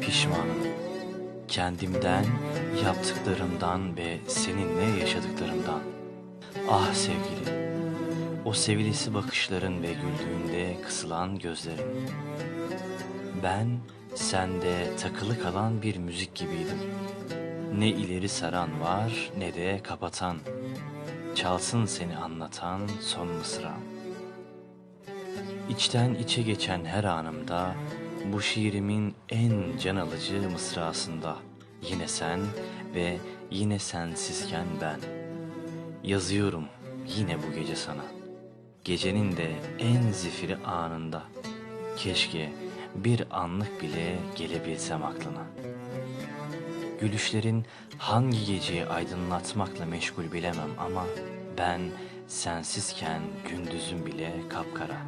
pişmanım. Kendimden, yaptıklarımdan ve seninle yaşadıklarımdan. Ah sevgili, o sevilisi bakışların ve güldüğünde kısılan gözlerin. Ben sende takılı kalan bir müzik gibiydim. Ne ileri saran var ne de kapatan. Çalsın seni anlatan son mısra. İçten içe geçen her anımda bu şiirimin en can alıcı mısrasında yine sen ve yine sensizken ben. Yazıyorum yine bu gece sana. Gecenin de en zifiri anında. Keşke bir anlık bile gelebilsem aklına. Gülüşlerin hangi geceyi aydınlatmakla meşgul bilemem ama ben sensizken gündüzüm bile kapkara.